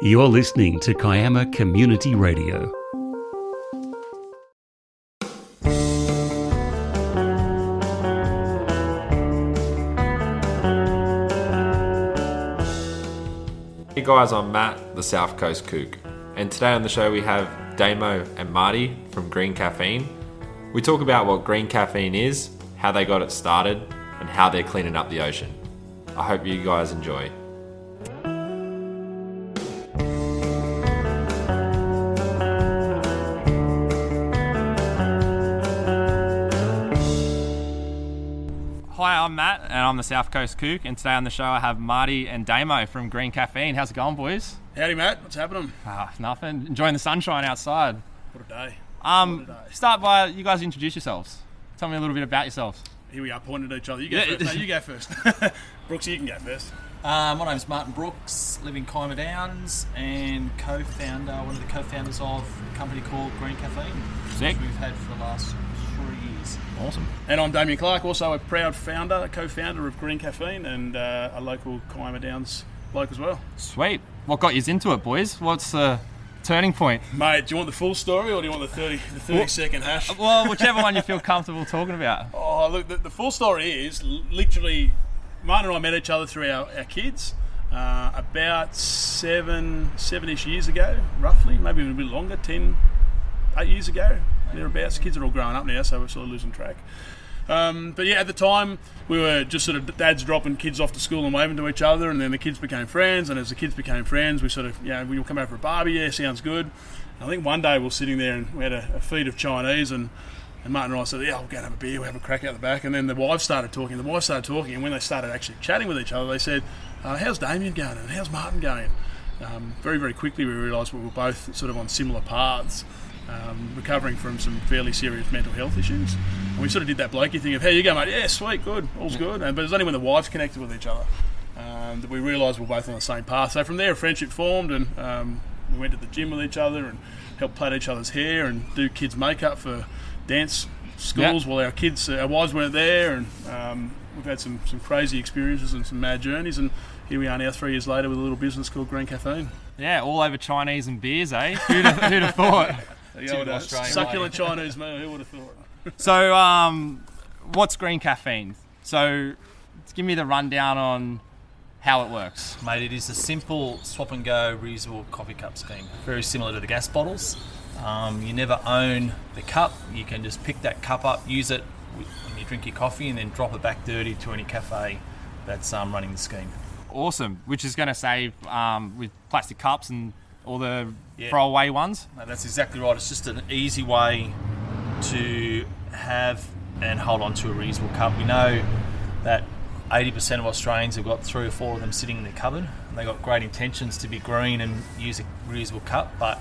You're listening to Kiama Community Radio. Hey guys, I'm Matt, the South Coast Kook, and today on the show we have Damo and Marty from Green Caffeine. We talk about what green caffeine is, how they got it started, and how they're cleaning up the ocean. I hope you guys enjoy. And I'm the South Coast Kook. And today on the show, I have Marty and Damo from Green Caffeine. How's it going, boys? Howdy, Matt. What's happening? Ah, nothing. Enjoying the sunshine outside. What a day. Um, What a day. start by you guys introduce yourselves. Tell me a little bit about yourselves. Here we are pointing at each other. You go Yeah. first. No, you go first. Brooks, you can go first. Uh, my name's Martin Brooks, live in Kiama Downs, and co-founder, one of the co-founders of a company called Green Caffeine, Sick. which we've had for the last three years. Awesome. And I'm Damien Clark, also a proud founder, co-founder of Green Caffeine and uh, a local Kiama Downs bloke as well. Sweet. What got you into it, boys? What's the turning point? Mate, do you want the full story or do you want the 30, the 30 second hash? Well, whichever one you feel comfortable talking about. Oh, look, the, the full story is literally Martin and I met each other through our, our kids uh, about seven, seven-ish years ago, roughly, maybe a bit longer, 10, eight years ago, thereabouts. Kids are all growing up now, so we're sort of losing track. Um, but yeah, at the time, we were just sort of dads dropping kids off to school and waving to each other, and then the kids became friends. And as the kids became friends, we sort of, you know, we'll come over for a barbie. Yeah, sounds good. And I think one day we were sitting there and we had a, a feed of Chinese, and, and Martin and I said, Yeah, we'll go and have a beer, we'll have a crack out the back. And then the wives started talking. The wives started talking, and when they started actually chatting with each other, they said, uh, How's Damien going? And how's Martin going? Um, very, very quickly, we realised we were both sort of on similar paths um, recovering from some fairly serious mental health issues. And we sort of did that blokey thing of, how you go, mate? Yeah, sweet, good, all's good. And, but it was only when the wives connected with each other um, that we realised we we're both on the same path. So from there, a friendship formed, and um, we went to the gym with each other and helped plait each other's hair and do kids' makeup for dance schools Yeah. while our kids, our wives weren't there. And um, we've had some, some crazy experiences and some mad journeys. And here we are now, three years later, with a little business called Green Caffeine. Yeah, all over Chinese and beers, eh? Who'd have, who'd have thought? The Australian succulent Chinese meal, who would have thought? So, um, what's green caffeine? So, give me the rundown on how it works. Mate, it is a simple swap and go reusable coffee cup scheme, very similar to the gas bottles. Um, you never own the cup, you can just pick that cup up, use it when you drink your coffee, and then drop it back dirty to any cafe that's um, running the scheme. Awesome, which is going to save um, with plastic cups and all the Yeah. throwaway ones. No, that's exactly right. It's just an easy way to have and hold on to a reusable cup. We know that 80% of Australians have got three or four of them sitting in their cupboard. And they got great intentions to be green and use a reusable cup, but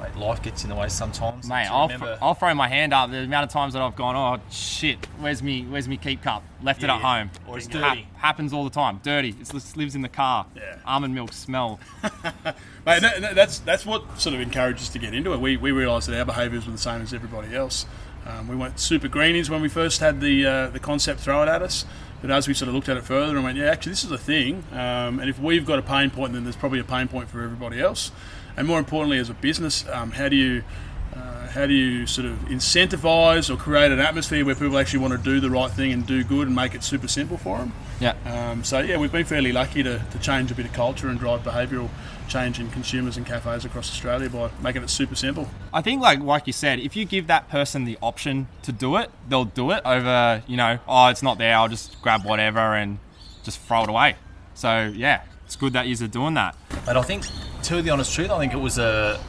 mate, life gets in the way sometimes. Mate, I'll, remember- I'll throw my hand up. The amount of times that I've gone, oh shit, where's me, where's me keep cup? Left it at yeah. home. Or it's It dirty. happens all the time. Dirty. It just lives in the car. Yeah. Almond milk smell. Mate, that, that- that's that's what sort of encouraged us to get into it. We, we realised that our behaviours were the same as everybody else. Um, we went super greenies when we first had the uh, the concept thrown at us, but as we sort of looked at it further and went, yeah, actually this is a thing, um, and if we've got a pain point, then there's probably a pain point for everybody else. And more importantly, as a business, um, how do you uh, how do you sort of incentivize or create an atmosphere where people actually want to do the right thing and do good and make it super simple for them? Yeah. Um, so yeah, we've been fairly lucky to, to change a bit of culture and drive behavioural change in consumers and cafes across Australia by making it super simple. I think, like like you said, if you give that person the option to do it, they'll do it over, you know, oh, it's not there, I'll just grab whatever and just throw it away. So, yeah, it's good that you're doing that. But I think, to the honest truth, I think it was a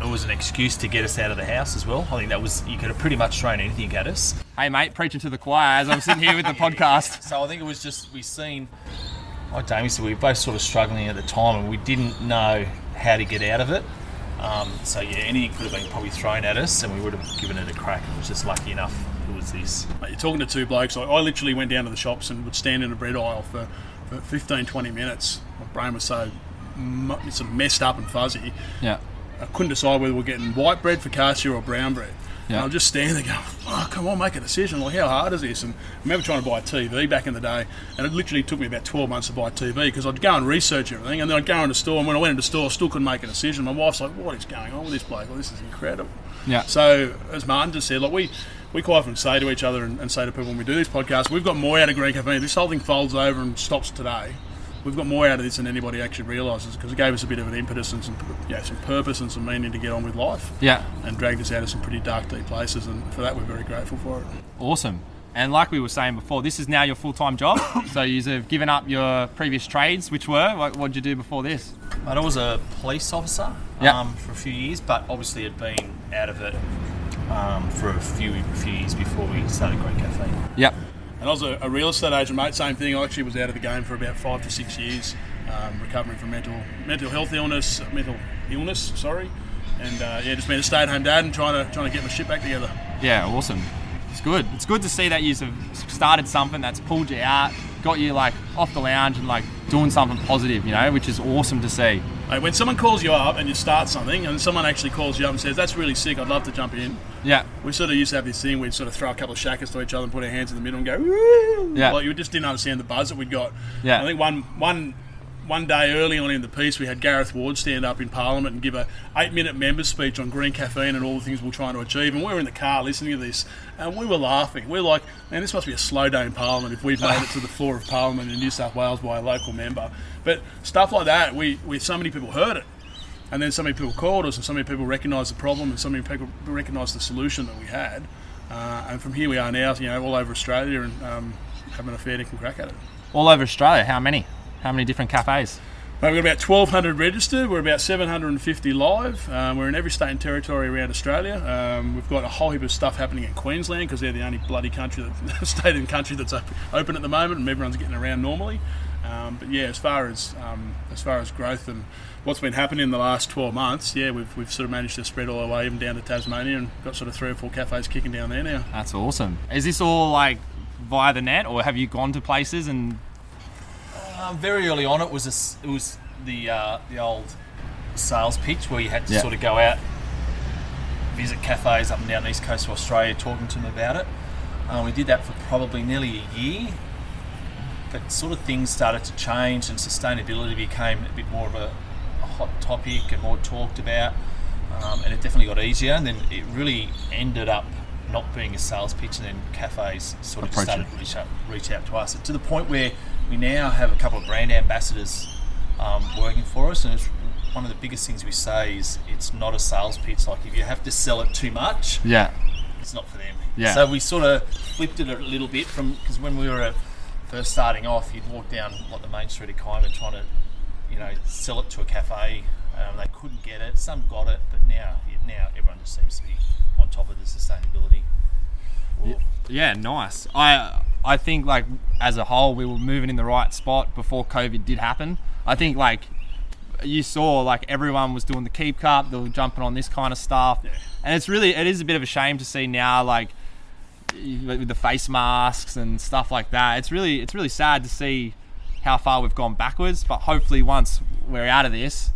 it was an excuse to get us out of the house as well. I think that was you could have pretty much thrown anything at us. Hey, mate, preaching to the choir as I'm sitting here with the podcast. So I think it was just we seen, like Jamie said, we were both sort of struggling at the time, and we didn't know how to get out of it. Um, so yeah, anything could have been probably thrown at us, and we would have given it a crack. It was just lucky enough it was this. Mate, you're talking to two blokes. I, I literally went down to the shops and would stand in a bread aisle for, for 15, 20 minutes. My brain was so mu- sort of messed up and fuzzy. Yeah. I couldn't decide whether we're getting white bread, for focaccia, or brown bread. And Yeah. I'm just standing there going, oh, come on, make a decision. Like, how hard is this? And I remember trying to buy a TV back in the day, and it literally took me about 12 months to buy a TV because I'd go and research everything, and then I'd go into store, and when I went into store, I still couldn't make a decision. My wife's like, what is going on with this bloke? Well, this is incredible. Yeah. So, as Martin just said, like we, we quite often say to each other and, and say to people when we do these podcasts, we've got more out of Green Cafe. This whole thing folds over and stops today. We've got more out of this than anybody actually realises because it gave us a bit of an impetus and some, yeah, some purpose and some meaning to get on with life Yeah. and dragged us out of some pretty dark, deep places. And for that, we're very grateful for it. Awesome. And like we were saying before, this is now your full time job. so you have given up your previous trades, which were what did you do before this? Mate, I was a police officer Yeah. um, for a few years, but obviously had been out of it um, for a few few years before we started Green Cafe. Yep. And I was a, a real estate agent, mate. Same thing. I actually was out of the game for about five to six years, um, recovering from mental mental health illness, mental illness. Sorry, and uh, yeah, just being a stay-at-home dad and trying to trying to get my shit back together. Yeah, awesome. It's good. It's good to see that you have started something that's pulled you out, got you like off the lounge and like doing something positive, you know, which is awesome to see. Like, when someone calls you up and you start something, and someone actually calls you up and says, "That's really sick. I'd love to jump in." Yeah. We sort of used to have this thing. We'd sort of throw a couple of shackers to each other and put our hands in the middle and go, Woo! Yeah. Like you just didn't understand the buzz that we'd got. Yeah. I think one one one day early on in the piece, we had Gareth Ward stand up in Parliament and give a eight minute member speech on green caffeine and all the things we're trying to achieve. And we were in the car listening to this, and we were laughing. We are like, man, this must be a slow day in Parliament if we've made it to the floor of Parliament in New South Wales by a local member. But stuff like that, we, we so many people heard it. And then so many people called us, and so many people recognised the problem, and so many people recognised the solution that we had. Uh, and from here we are now, you know, all over Australia and um, having a fair dinkum crack at it. All over Australia. How many? How many different cafes? We've got about 1,200 registered. We're about 750 live. Um, we're in every state and territory around Australia. Um, we've got a whole heap of stuff happening in Queensland because they're the only bloody country, that, state and country that's op- open at the moment, and everyone's getting around normally. Um, but yeah, as far as um, as far as growth and what's been happening in the last 12 months, yeah, we've, we've sort of managed to spread all the way even down to Tasmania and got sort of three or four cafes kicking down there now. That's awesome. Is this all like via the net, or have you gone to places and? Um, very early on, it was a it was the uh, the old sales pitch where you had to Yeah. sort of go out, visit cafes up and down the east coast of Australia, talking to them about it. Uh, we did that for probably nearly a year, but sort of things started to change, and sustainability became a bit more of a, a hot topic and more talked about. Um, and it definitely got easier, and then it really ended up not being a sales pitch, and then cafes sort of started to reach out, reach out to us to the point where we now have a couple of brand ambassadors um, working for us, and it's one of the biggest things we say is it's not a sales pitch. Like if you have to sell it too much, Yeah. it's not for them. Yeah. So we sort of flipped it a little bit from because when we were uh, first starting off, you'd walk down like the main street of Kiama trying to, you know, sell it to a cafe. Um, they couldn't get it. Some got it, but now now everyone just seems to be on top of the sustainability. Yeah, nice. I I think like as a whole we were moving in the right spot before COVID did happen. I think like you saw like everyone was doing the keep cup, they were jumping on this kind of stuff, and it's really it is a bit of a shame to see now like with the face masks and stuff like that. It's really it's really sad to see how far we've gone backwards. But hopefully once we're out of this,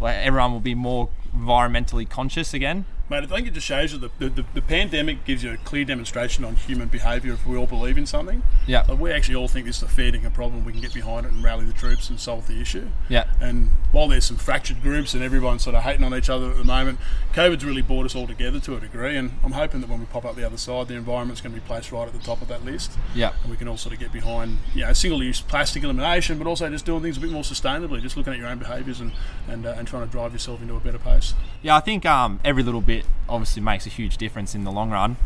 like everyone will be more environmentally conscious again. Mate, I think it just shows you that the, the, the pandemic gives you a clear demonstration on human behaviour if we all believe in something. Yeah. So we actually all think this is a fair dinkum problem. We can get behind it and rally the troops and solve the issue. Yeah. And while there's some fractured groups and everyone's sort of hating on each other at the moment, COVID's really brought us all together to a degree. And I'm hoping that when we pop up the other side, the environment's going to be placed right at the top of that list. Yeah. And we can all sort of get behind, you know, single-use plastic elimination, but also just doing things a bit more sustainably, just looking at your own behaviours and, and, uh, and trying to drive yourself into a better pace. Yeah, I think um, every little bit obviously makes a huge difference in the long run.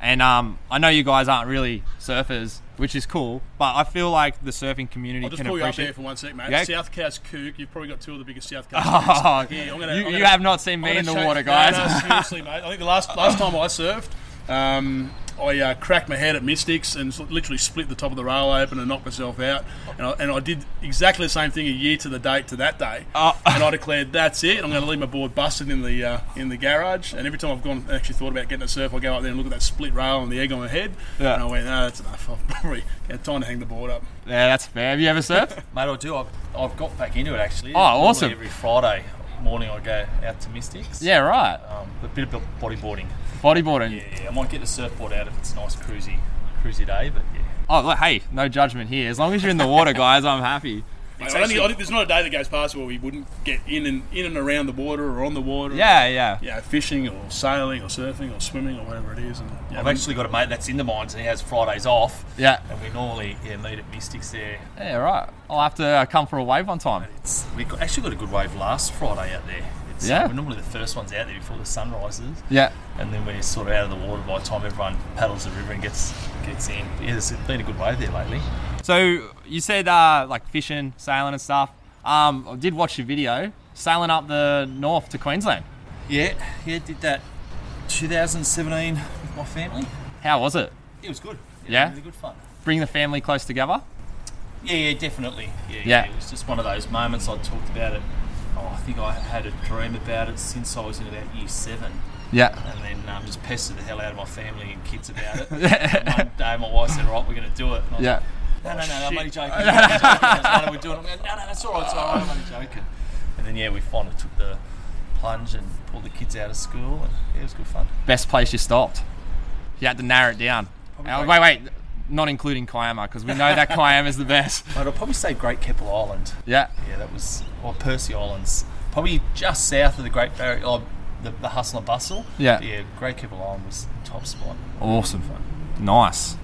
And um, I know you guys aren't really surfers, which is cool, but I feel like the surfing community I'll just can pull you up appreciate. there for one sec, mate. Yeah. South Coast Kook, you've probably got two of the biggest South Coast. Oh, Kooks. Here, I'm gonna- you, I'm you gonna- have not seen me I'm in the gonna show- water, No, guys. No, seriously, mate. I think the last last time I surfed, um, I uh, cracked my head at Mystics and literally split the top of the rail open and knocked myself out. And I, and I did exactly the same thing a year to the date to that day. Oh. And I declared that's it. I'm going to leave my board busted in the uh, in the garage. And every time I've gone and actually thought about getting a surf, I go out there and look at that split rail and the egg on my head. Yeah. And I went, no, that's enough. I've probably got time to hang the board up. yeah, that's fair. Have you ever surfed? Mate, I do. I've, I've got back into it actually. Oh, Normally awesome. Every Friday, morning I go out to Mystics. Yeah, right. Um, a bit of bodyboarding. Bodyboarding. Yeah, yeah, I might get the surfboard out if it's a nice cruisy, cruisy day. But yeah, Oh, look, hey, no judgment here. As long as you're in the water, guys, I'm happy. I, don't think, I think there's not a day that goes past where we wouldn't get in and in and around the water or on the water. Yeah, yeah. Yeah, fishing or sailing or surfing or swimming or whatever it is. And yeah, I've actually got a mate that's in the mines and he has Fridays off. Yeah. And we normally yeah, meet at Mystics there. Yeah, right. I'll have to uh, come for a wave one time. We actually got a good wave last Friday out there. It's, Yeah. We're normally the first ones out there before the sun rises. Yeah. And then we're sort of out of the water by the time everyone paddles the river and gets gets in. Yeah, there's been a good wave there lately. So you said uh, like fishing, sailing, and stuff. Um, I did watch your video sailing up the north to Queensland. Yeah, yeah, did that 2017 with my family. How was it? It was good. Yeah? really good fun. Bring the family close together. Yeah, yeah, definitely. Yeah, Yeah. yeah. It was just one of those moments I talked about it. Oh, I think I had a dream about it since I was in about year seven. Yeah. and then um, just pestered the hell out of my family and kids about it. And one day my wife said, "Right, we're going to do it." And I was Yeah. like, no, no, no, no, I'm only joking. No, no, we're doing it. Going, no, no, that's all right, it's all right. I'm only joking. And then yeah, we finally took the plunge and pulled the kids out of school, and yeah, it was good fun. Best place you stopped. You had to narrow it down. Uh, wait, wait. Not including Kiama, because we know that Kiama is the best. But I'll probably say Great Keppel Island. Yeah. Yeah, that was or Percy Islands, probably just south of the Great Barrier, oh, the, the hustle and bustle. Yeah. But yeah, Great Keppel Island was top spot. Awesome. fun. Nice.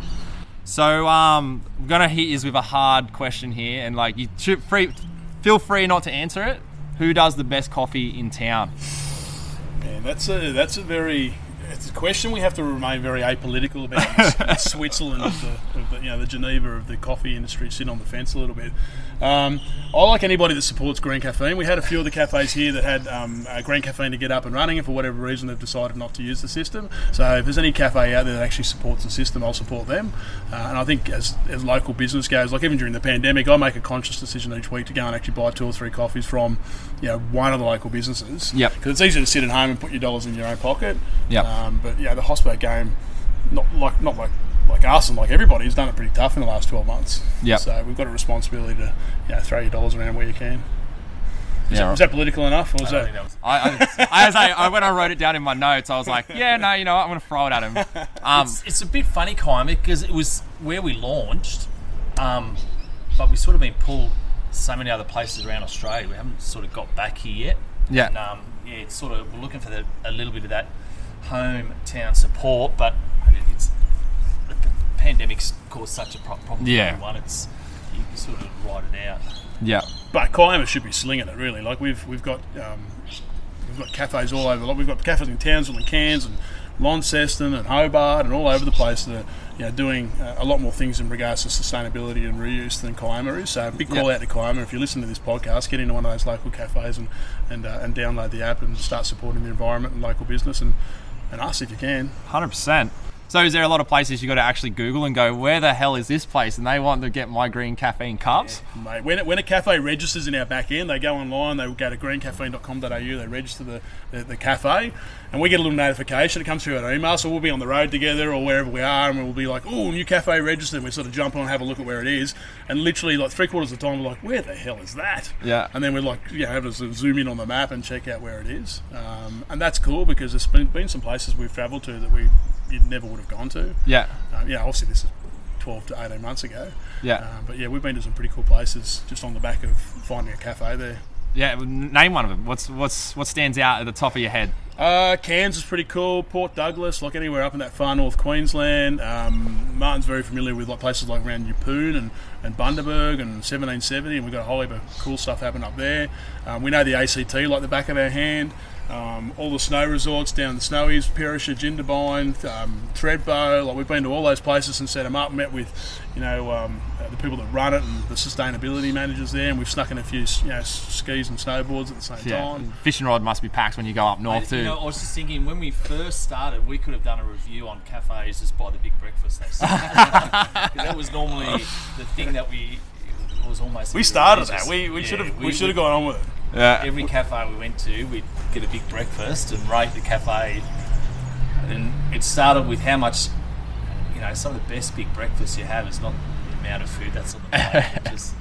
So, um, I'm gonna hit you with a hard question here, and like you should free, feel free not to answer it. Who does the best coffee in town? Man, that's a that's a very it's a question we have to remain very apolitical about. It's, it's Switzerland of the, of the you know the Geneva of the coffee industry, sitting on the fence a little bit. Um, I like anybody that supports green caffeine. We had a few of the cafes here that had um, uh, green caffeine to get up and running, and for whatever reason they've decided not to use the system. So if there's any cafe out there that actually supports the system, I'll support them. Uh, and I think as, as local business goes, like even during the pandemic, I make a conscious decision each week to go and actually buy two or three coffees from you know one of the local businesses. Yep. Because it's easy to sit at home and put your dollars in your own pocket. Yep. Um, but yeah, the hospital game, not like not like like us and like everybody, has done it pretty tough in the last twelve months. Yeah. So we've got a responsibility to you know, throw your dollars around where you can. Yeah. Was that political enough, or was I that? that was I, I, I, as I, I, when I wrote it down in my notes, I was like, yeah, no, you know what, I'm gonna throw it at him. Um, it's, it's a bit funny, Kiama, because it was where we launched, um, but we've sort of been pulled so many other places around Australia. We haven't sort of got back here yet. Yeah. And, um, yeah, it's sort of we're looking for the, a little bit of that hometown support, but it's the p- pandemic's caused such a pro- problem Yeah. for everyone. It's you can sort of ride it out. yeah. But Kiama should be slinging it really. Like we've we've got um, we've got cafes all over. Like we've got cafes in Townsville and Cairns and Launceston and Hobart and all over the place that are you know, doing uh, a lot more things in regards to sustainability and reuse than Kiama is. So big call Yeah. out to Kiama. If you listen to this podcast, get into one of those local cafes and and, uh, and download the app and start supporting the environment and local business and, and us if you can. Hundred percent. So, is there a lot of places you got to actually Google and go, where the hell is this place? And they want to get my green caffeine cups. Mate, when, when a cafe registers in our back end, they go online, they go to greencaffeine.com.au, they register the, the, the cafe, and we get a little notification. It comes through our email, so we'll be on the road together or wherever we are, and we'll be like, oh, new cafe registered. And we sort of jump on and have a look at where it is. And literally, like three quarters of the time, we're like, where the hell is that? Yeah. And then we're like, you know, have to sort of zoom in on the map and check out where it is. Um, and that's cool because there's been, been some places we've travelled to that we you never would have gone to. Yeah. Um, yeah, obviously, this is 12 to 18 months ago. Yeah. Um, but yeah, we've been to some pretty cool places just on the back of finding a cafe there. Yeah. Name one of them. What's what's what stands out at the top of your head? Uh, Cairns is pretty cool. Port Douglas, like anywhere up in that far north Queensland. Um, Martin's very familiar with like places like around Yeppoon and, and Bundaberg and 1770, and we've got a whole heap of cool stuff happening up there. Um, we know the ACT like the back of our hand. Um, all the snow resorts down the Snowies, Perisher, Jindabyne, um, Thredbo. Like we've been to all those places and set them up. Met with, you know, um, the people that run it and the sustainability managers there, and we've snuck in a few, you know, skis and snowboards at the same Yeah. time. Fishing rod must be packed when you go up north too. You know, I was just thinking when we first started, we could have done a review on cafes just by the big breakfast they that was normally the thing that we was almost. We started that. We, we yeah, should have we, we should have gone on with it. Yeah. Every cafe we went to, we'd get a big breakfast and rate the cafe. And it started with how much, you know, some of the best big breakfasts you have is not the amount of food that's on the plate, it's just the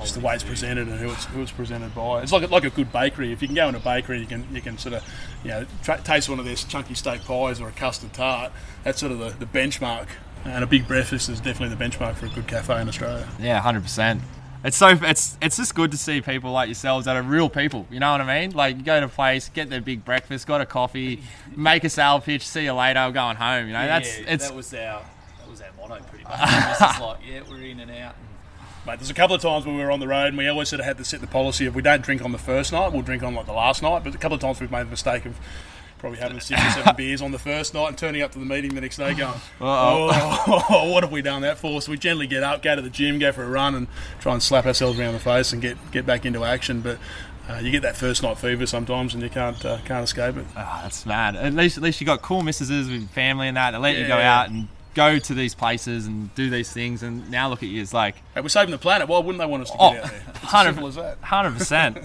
just the way it's presented and who it's, who it's presented by. It's like a, like a good bakery. If you can go in a bakery, you can you can sort of you know tra- taste one of their chunky steak pies or a custard tart. That's sort of the, the benchmark. And a big breakfast is definitely the benchmark for a good cafe in Australia. Yeah, hundred percent. It's so it's it's just good to see people like yourselves that are real people. You know what I mean? Like you go to a place, get their big breakfast, got a coffee, make a sale pitch, see you later, I'm going home. You know, that's yeah, it's that was our that was our motto pretty much. it was like, yeah, we're in and out. And Mate, there's a couple of times when we were on the road and we always sort of had to set the policy of we don't drink on the first night, we'll drink on like the last night. But a couple of times we've made the mistake of probably having six or seven beers on the first night and turning up to the meeting the next day going, oh, what have we done that for? So we generally get up, go to the gym, go for a run and try and slap ourselves around the face and get, get back into action. But uh, you get that first night fever sometimes and you can't uh, can't escape it. oh, that's mad. At least at least you got cool missuses with family and that. They let you go out and go to these places and do these things. And now look at you, it's like Hey, we're saving the planet. Why wouldn't they want us to get Oh, out there? It's as 100 simple as that. Hundred percent.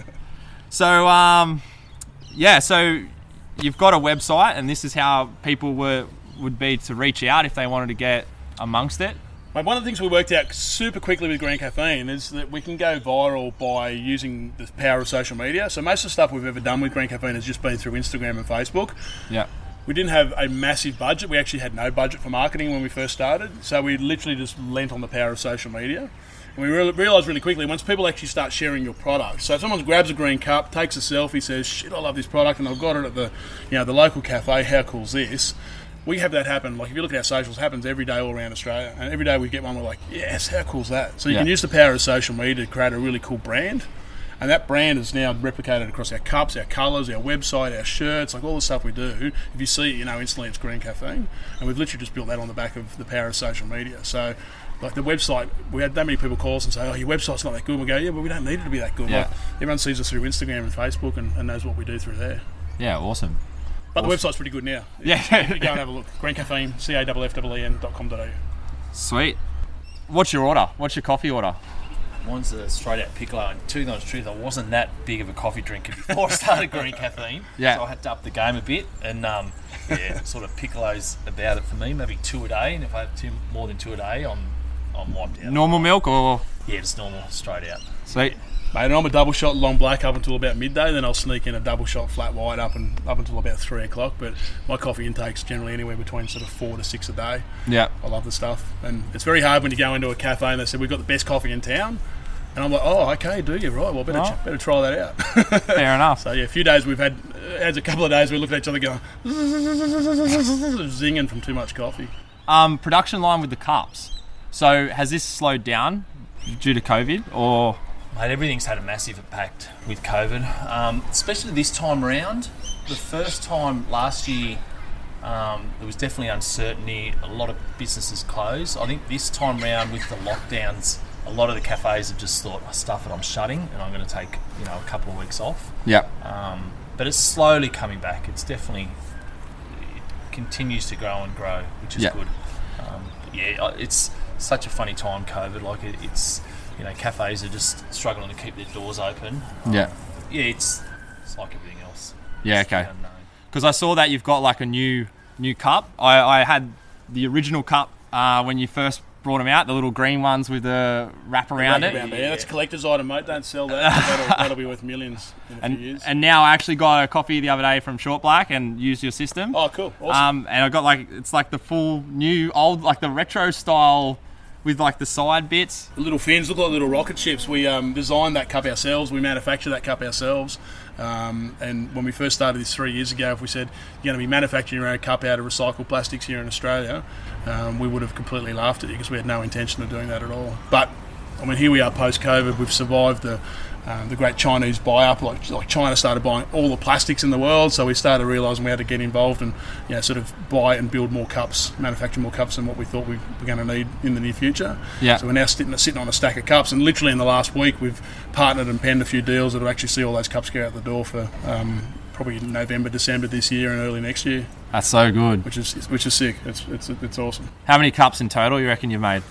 So, um, yeah. So you've got a website, and this is how people were would be to reach out if they wanted to get amongst it. Mate, one of the things we worked out super quickly with Green Caffeine is that we can go viral by using the power of social media. So most of the stuff we've ever done with Green Caffeine has just been through Instagram and Facebook. Yeah. We didn't have a massive budget. We actually had no budget for marketing when we first started. So we literally just lent on the power of social media. And we re- realised really quickly once people actually start sharing your product. So if someone grabs a green cup, takes a selfie, says, "Shit, I love this product," and I've got it at the, you know, the local cafe. How cool's this? We have that happen. Like if you look at our socials, it happens every day all around Australia, and every day we get one. We're like, "Yes, how cool's that?" So you Yeah. can use the power of social media to create a really cool brand. And that brand is now replicated across our cups, our colours, our website, our shirts, like all the stuff we do. If you see it, you know instantly it's Green Caffeine. And we've literally just built that on the back of the power of social media. So, like the website, we had that many people call us and say, oh, your website's not that good. We go, yeah, but we don't need it to be that good. Yeah. Like, everyone sees us through Instagram and Facebook and, and knows what we do through there. Yeah. Awesome. But the website's pretty good now. Yeah. You go and have a look. Green Caffeine, C-A-F-F-E-N.com.au. Sweet. What's your order? What's your coffee order? One's a straight out piccolo. And to be honest, truth, I wasn't that big of a coffee drinker before I started green caffeine. Yeah. So I had to up the game a bit, and um, yeah, sort of piccolos about it for me. Maybe two a day, and if I have two more than two a day, I'm I'm wiped out. Normal milk or Yeah, just normal, straight out. sweet? Mate, and I'm a double shot long black up until about midday. Then I'll sneak in a double shot flat white up and up until about three o'clock. But my coffee intake's generally anywhere between sort of four to six a day. Yeah. I love the stuff, and it's very hard when you go into a cafe and they say we've got the best coffee in town, and I'm like, oh, okay, do you right? Well, better Oh. better try that out. Fair enough. so yeah, a few days we've had, as a couple of days we looked at each other going, zinging from too much coffee. Um, production line with the cups. So has this slowed down due to COVID or? Mate, everything's had a massive impact with COVID, um, especially this time round. The first time last year, um, there was definitely uncertainty. A lot of businesses closed. I think this time round with the lockdowns, a lot of the cafes have just thought, "Oh, "Stuff it, I'm shutting, and I'm going to take you know a couple of weeks off." Yeah. Um, but it's slowly coming back. It's definitely it continues to grow and grow, which is Yeah. good. Um, yeah, it's such a funny time, COVID. Like it, it's you know cafes are just struggling to keep their doors open. Yeah. Yeah, it's it's like everything else. Yeah. It's Okay. Because I saw that you've got like a new new cup. I, I had the original cup uh, when you first brought them out, the little green ones with the wrap around it. Around. Yeah, that's a collector's item, mate. Don't sell that. that'll, that'll be worth millions in a few And, years. and now I actually got a coffee the other day from Short Black and used your system. oh, cool. Awesome. Um, and I got like it's like the full new old like the retro style with like the side bits. The little fins look like little rocket ships. We um, designed that cup ourselves. We manufacture that cup ourselves. Um, and when we first started this three years ago, if we said you're going to be manufacturing your own cup out of recycled plastics here in Australia, um, we would have completely laughed at you because we had no intention of doing that at all. But I mean, here we are post COVID. We've survived the um, the great Chinese buy up. Like, like China started buying all the plastics in the world, so we started realising we had to get involved and you know, sort of buy and build more cups, manufacture more cups than what we thought we were going to need in the near future. Yeah. So we're now sitting, sitting on a stack of cups, and literally in the last week we've partnered and penned a few deals that will actually see all those cups go out the door for um, probably November, December this year and early next year, That's so good. which is which is sick. It's it's it's awesome. How many cups in total you reckon you've made?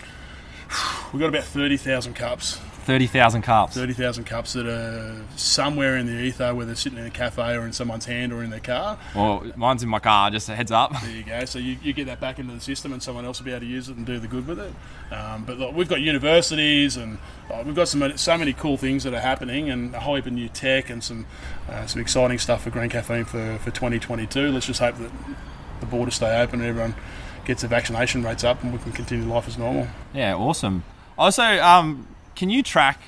We've got about thirty thousand cups Thirty thousand cups. 30,000 cups that are somewhere in the ether, whether sitting in a cafe or in someone's hand or in their car. Well, mine's in my car. Just a heads up. There you go. So you, you get that back into the system, and someone else will be able to use it and do the good with it. Um, but look, we've got universities, and uh, we've got some so many cool things that are happening, and a whole heap of new tech and some uh, some exciting stuff for Green Caffeine for, for 2022. Let's just hope that the borders stay open and everyone gets the vaccination rates up, and we can continue life as normal. Yeah, awesome. Also, um, can you track?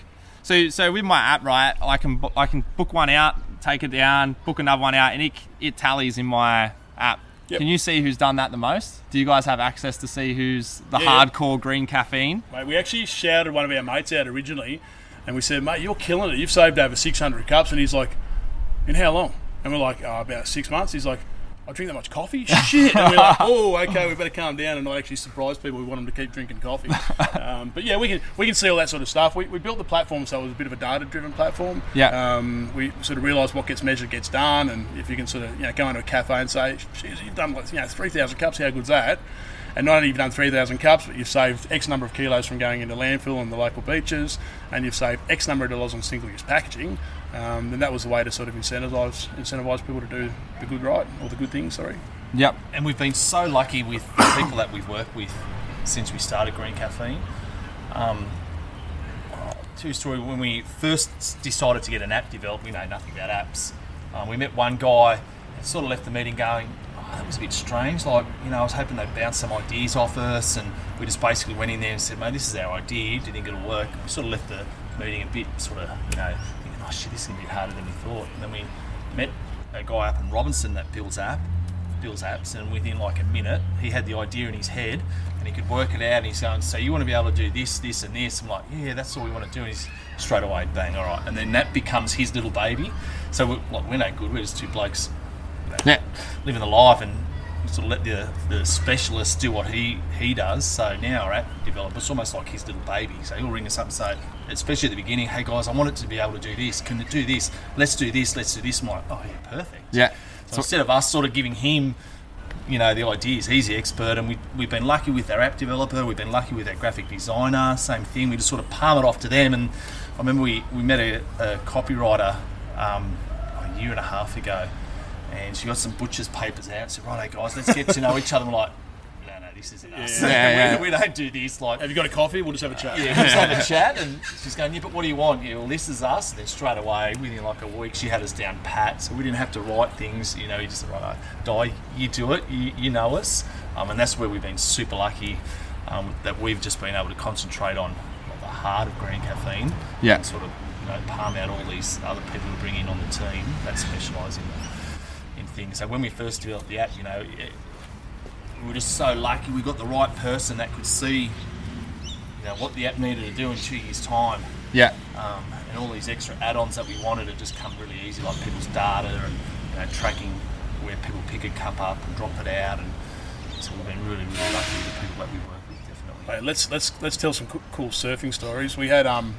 So, so with my app, right, I can I can book one out, take it down, book another one out, and it it tallies in my app. Yep. Can you see who's done that the most? Do you guys have access to see who's the Yeah. hardcore green caffeine? Mate, we actually shouted one of our mates out originally, and we said, "Mate, you're killing it. You've saved over 600 cups." And he's like, "In how long?" And we're like, oh, "About six months." He's like, "I drink that much coffee? Shit!" And we're like, "Oh, okay, we better calm down and not actually surprise people. We want them to keep drinking coffee." um, but yeah, we can we can see all that sort of stuff. We, we built the platform so it was a bit of a data-driven platform. Yeah. Um, we sort of realised what gets measured gets done, and if you can sort of you know go into a cafe and say, "Geez, you've done like you know 3,000 cups. How good's that?" And not only have you done 3,000 cups, but you've saved X number of kilos from going into landfill and the local beaches, and you've saved X number of dollars on single-use packaging. Um, then that was the way to sort of incentivise incentivise people to do the good right or the good things. Sorry. Yep. and we've been so lucky with the people that we've worked with since we started Green Caffeine. Um, true story. When we first decided to get an app developed, we know nothing about apps. Um, we met one guy and sort of left the meeting going, "That was a bit strange." Like, you know, I was hoping they'd bounce some ideas off us, and we just basically went in there and said, "Mate, this is our idea. Do you think it'll work?" We sort of left the meeting a bit sort of, you know, thinking, "Oh shit, this is gonna be harder than we thought." And then we met a guy up in Robertson that builds app, builds apps, and within like a minute, he had the idea in his head, and he could work it out. And he's going, "So you want to be able to do this, this, and this?" I'm like, "Yeah, that's all we want to do." And he's straight away, bang, all right. And then that becomes his little baby. So we're, like, we're no good. We're just two blokes Yeah. living the life and sort of let the, the specialist do what he, he does. So now our app developer, it's almost like his little baby. So he'll ring us up and say, especially at the beginning, hey guys, I want it to be able to do this. Can it do this? Let's do this. Let's do this. I'm like, oh yeah, perfect. Yeah. So instead of us sort of giving him, you know, the ideas, he's the expert, and we, we've been lucky with our app developer, we've been lucky with our graphic designer, same thing. We just sort of palm it off to them. And I remember we, we met a, a copywriter um, a year and a half ago, and she got some butcher's papers out. Said, right, guys, let's get to know each other. I'm like, no, no, this isn't us. Yeah. Yeah, yeah. we, we don't do this. Like, Have you got a coffee? We'll just have a chat. yeah, let's have a chat. And she's going, yeah, but what do you want? Yeah, well, this is us. And then straight away, within like a week, she had us down pat. So we didn't have to write things. You know, you just said, right, die, you do it. You, you know us. Um, and that's where we've been super lucky um, that we've just been able to concentrate on like, the heart of green caffeine. Yeah. And sort of, you know, palm out all these other people to bring in on the team that specialise in, in things. So when we first developed the app, you know, it, we were just so lucky we got the right person that could see you know what the app needed to do in two years' time, Yeah. um, and all these extra add-ons that we wanted to just come really easy, like people's data and you know, tracking where people pick a cup up and drop it out, and so we've been really, really lucky with the people that we work with, definitely. Mate, let's let's let's tell some cool surfing stories. We had um,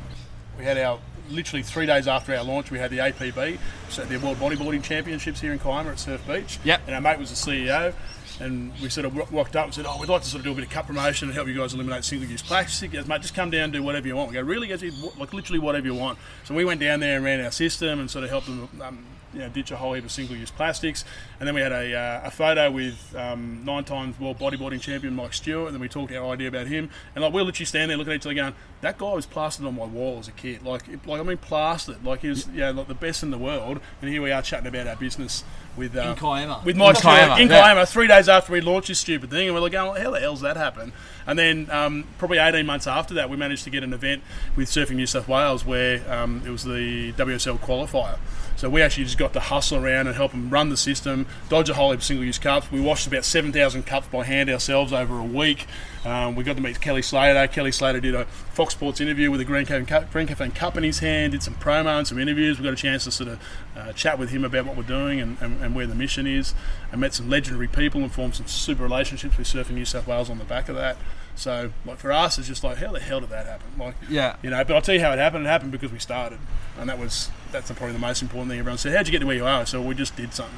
we had our literally three days after our launch, we had the APB, so the World Bodyboarding Championships here in Kiama at Surf Beach. Yep. And our mate was the CEO, and we sort of walked up and said, "Oh, we'd like to sort of do a bit of cup promotion and help you guys eliminate single-use plastic." Goes, "Mate, just come down and do whatever you want." We go, "Really?" Goes, "Like literally whatever you want." So we went down there and ran our system and sort of helped them. Um, you know, ditch a whole heap of single-use plastics, and then we had a, uh, a photo with um, nine times world bodyboarding champion Mike Stewart, and then we talked our idea about him, and like we we'll literally stand there looking at each other going, "That guy was plastered on my wall as a kid, like, it- like I mean, plastered, like he was, yeah, like the best in the world." And here we are chatting about our business with uh, In Kiama. with Mike In Kiama, in yeah. Three days after we launched this stupid thing, and we're like, going, "How the hell's that happen?" And then um, probably 18 months after that, we managed to get an event with Surfing New South Wales where um, it was the WSL qualifier. So we actually just got to hustle around and help them run the system, dodge a whole heap of single-use cups. We washed about 7,000 cups by hand ourselves over a week. Um, we got to meet Kelly Slater. Kelly Slater did a Fox Sports interview with a Green Cafe, Cup, Green Cafe Cup in his hand, did some promo and some interviews. We got a chance to sort of uh, chat with him about what we're doing and, and, and where the mission is. And met some legendary people and formed some super relationships with Surfing New South Wales on the back of that. So, like for us, it's just like, how the hell did that happen? Like, Yeah. you know. But I'll tell you how it happened. It happened because we started, and that was that's probably the most important thing. Everyone said, "How'd you get to where you are?" So we just did something,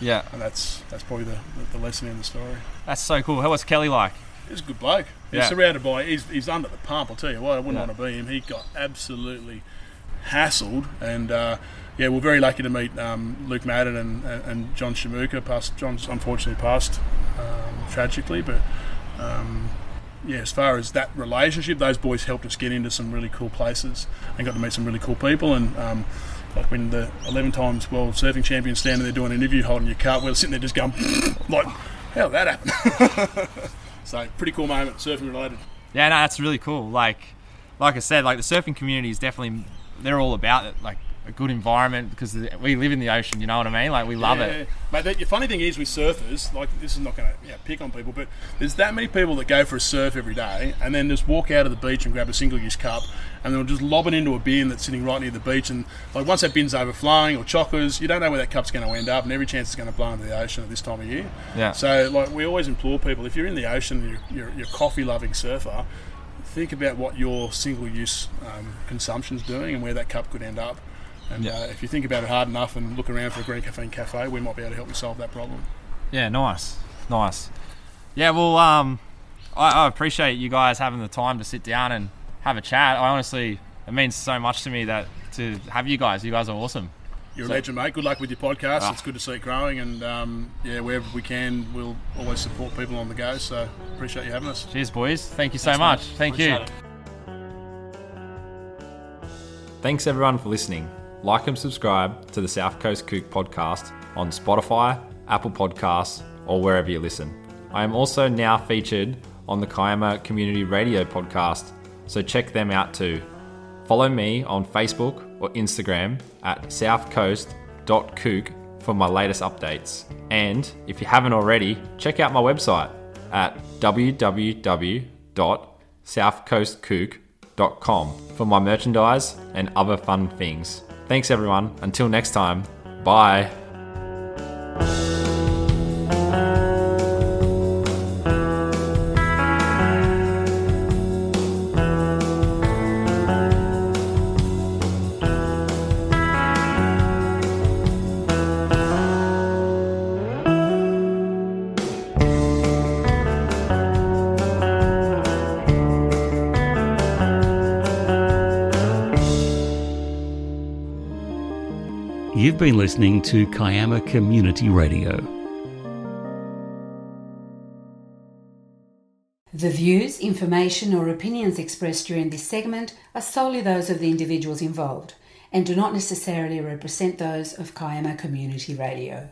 Yeah. and that's that's probably the, the, the lesson in the story. That's so cool. How was Kelly like? He's a good bloke. He's Yeah. surrounded by. He's, he's under the pump. I'll tell you what. I wouldn't Yeah. want to be him. He got absolutely hassled, and uh, yeah, we're very lucky to meet um, Luke Madden and, and, and John Shamuka. Passed. John's unfortunately passed um, tragically, but um, yeah, as far as that relationship, those boys helped us get into some really cool places and got to meet some really cool people. And um, like when the 11 times world surfing champion standing there doing an interview, holding your cup, we're sitting there just going like, how that happen? so pretty cool moment, surfing related. Yeah, no, that's really cool. Like, like I said, like the surfing community is definitely they're all about it. Like a good environment because we live in the ocean. You know what I mean? Like we love it. Mate, the, funny thing is with surfers, like this is not going to you know, pick on people, but there's that many people that go for a surf every day and then just walk out of the beach and grab a single-use cup and they'll just lob it into a bin that's sitting right near the beach and like once that bin's overflowing or chockers, you don't know where that cup's going to end up and every chance it's going to blow into the ocean at this time of year. Yeah. So like we always implore people, if you're in the ocean, you're, you're, you're a coffee-loving surfer, think about what your single-use um, consumption's doing and where that cup could end up. And Yeah. uh, if you think about it hard enough and look around for a green caffeine cafe, we might be able to help you solve that problem. Yeah, nice, nice. Yeah, well, um, I, I appreciate you guys having the time to sit down and have a chat. I honestly, it means so much to me that to have you guys. You guys are awesome. You're So- a legend, mate. Good luck with your podcast. Ah. It's good to see it growing, and um, yeah, wherever we can, we'll always support people on the go. So appreciate you having us. Cheers, boys. Thank you so much. Thank you. It. Thanks everyone for listening. Like and subscribe to the South Coast Kook podcast on Spotify, Apple Podcasts, or wherever you listen. I am also now featured on the Kiama Community Radio podcast, so check them out too. Follow me on Facebook or Instagram at southcoast.kook for my latest updates. And if you haven't already, check out my website at www.southcoastkook.com for my merchandise and other fun things. Thanks everyone. Until next time, bye. Been listening to Kiama Community Radio. The views, information, or opinions expressed during this segment are solely those of the individuals involved and do not necessarily represent those of Kiama Community Radio.